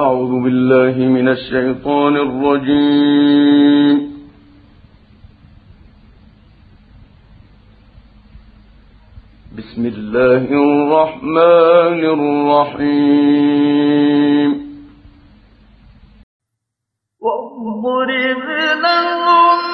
أعوذ بالله من الشيطان الرجيم. بسم الله الرحمن الرحيم. واضرب لهم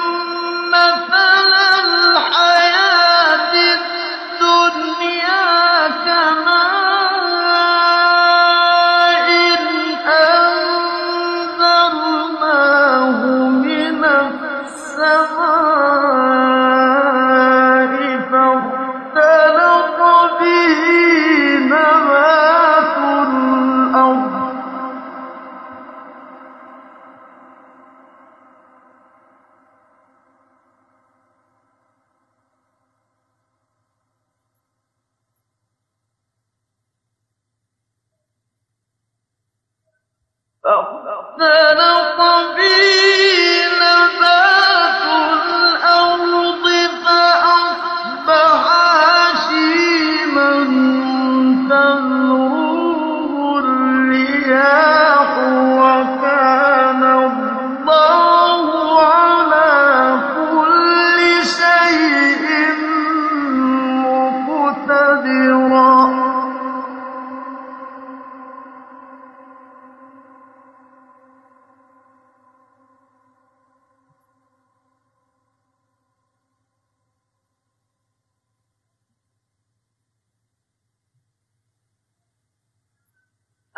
فاختلط به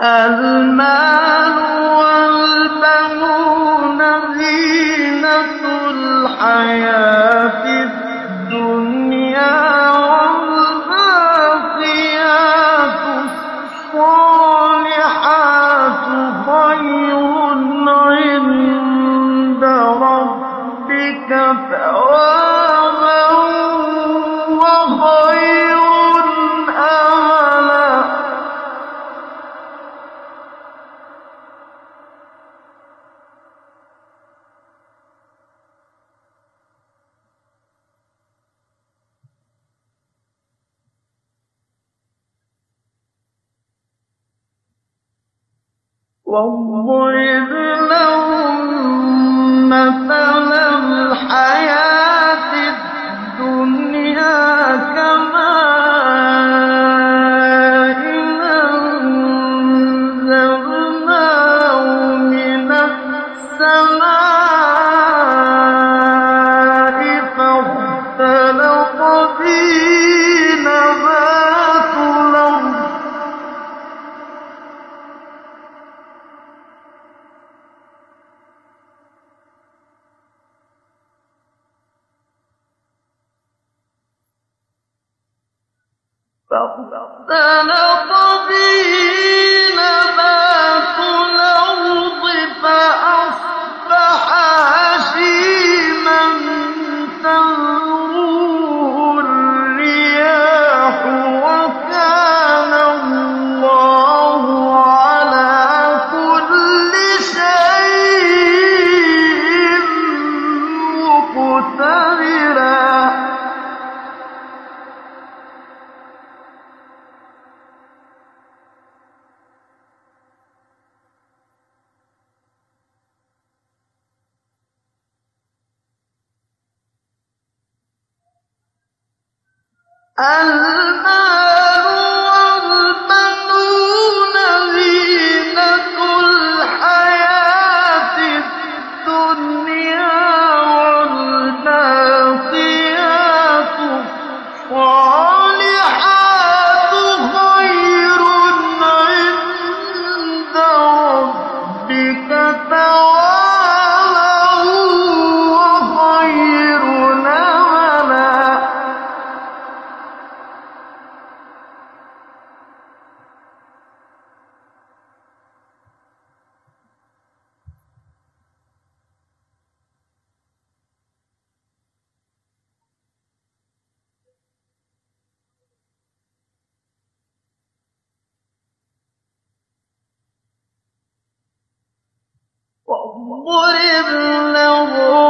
المال والبنون زينة الحياة الدنيا والباقيات الصالحات خير عند ربك ثوابا. واضرب لهم مثل فاختلط به المال واضرب لهم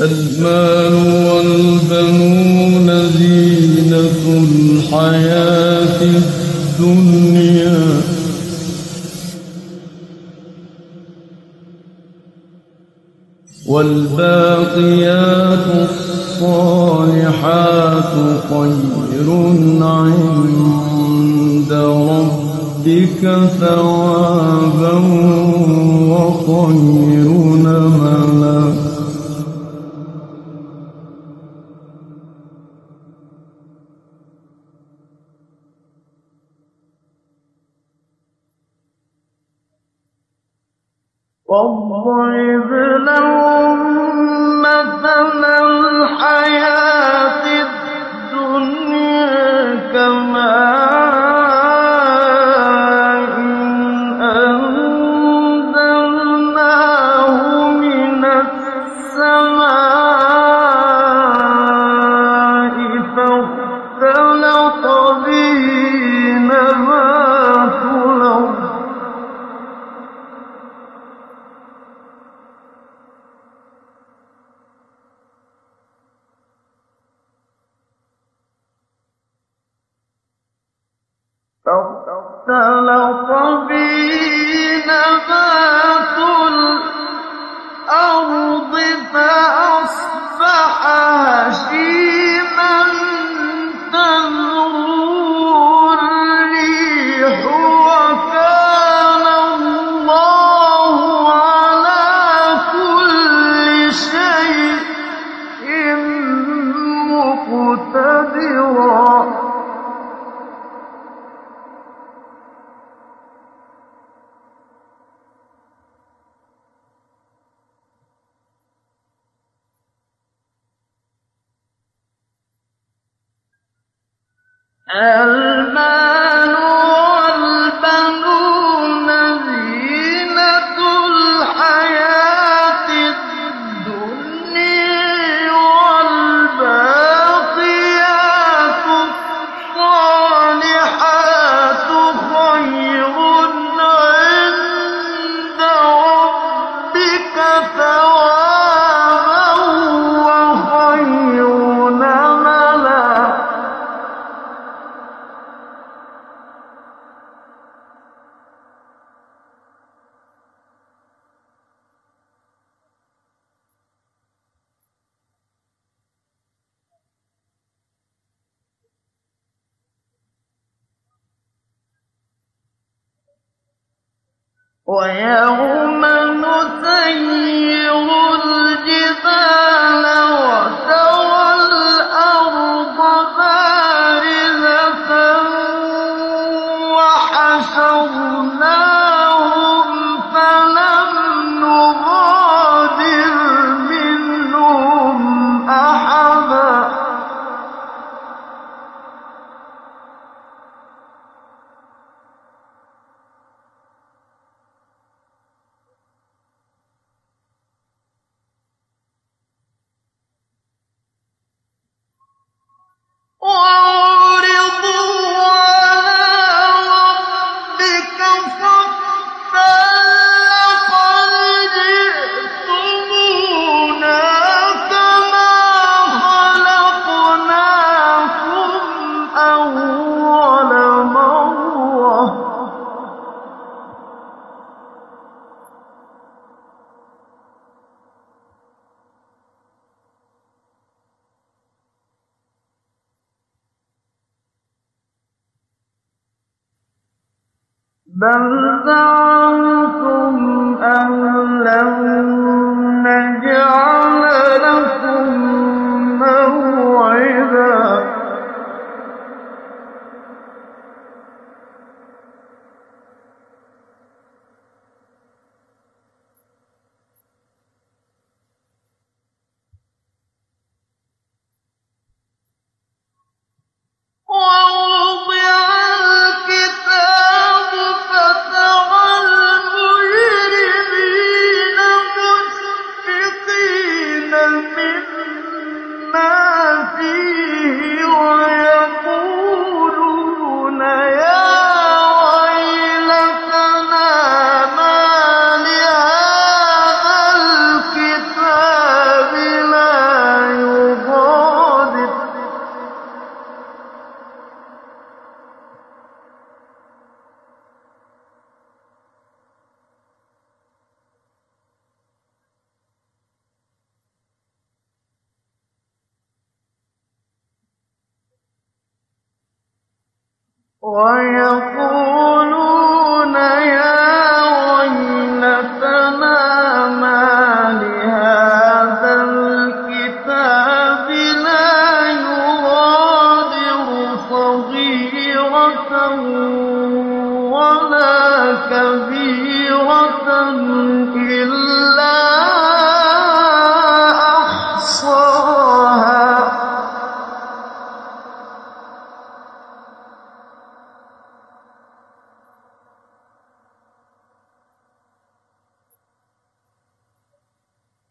المال والبنون زينة الحياة الدنيا. والباقيات الصالحات خير عند ربك ثوابا وخير ربنا اختلط به المال ويوم نسير 哇哦 بل زعمتم أن لن ويا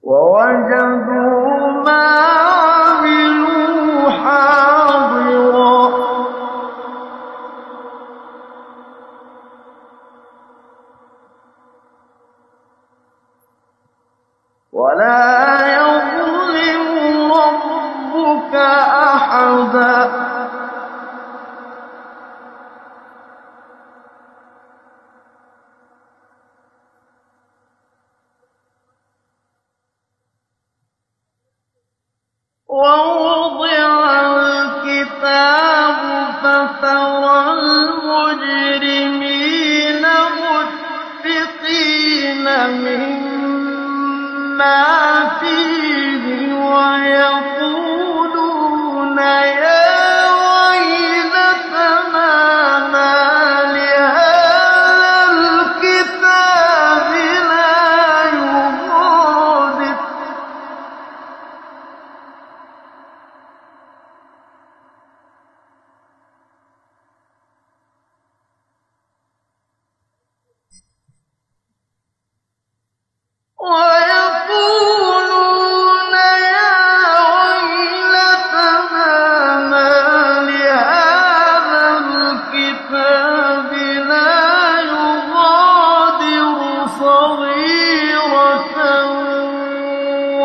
ووجدوا ما ووضع الكتاب فترى المجرمين مشفقين مما فيه ويقولون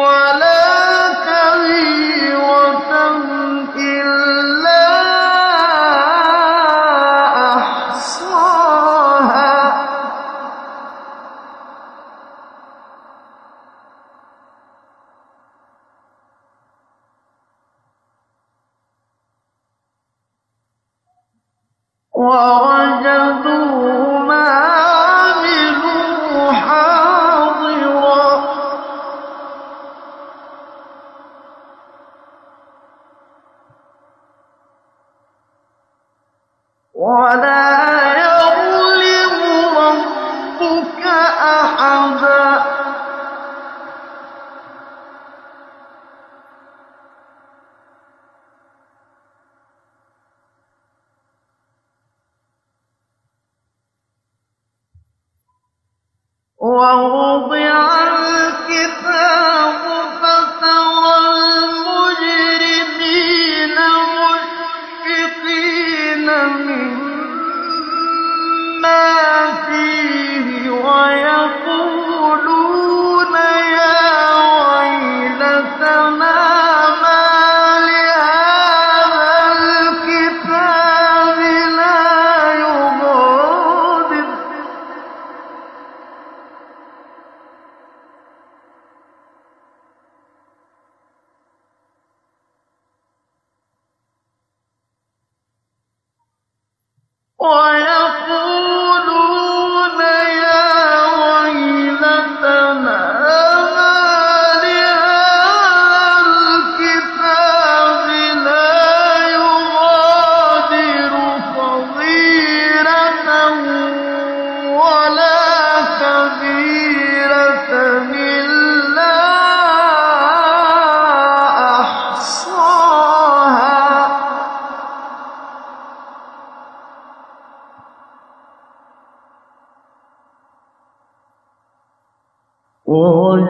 على ولا ويقول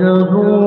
ووجدوا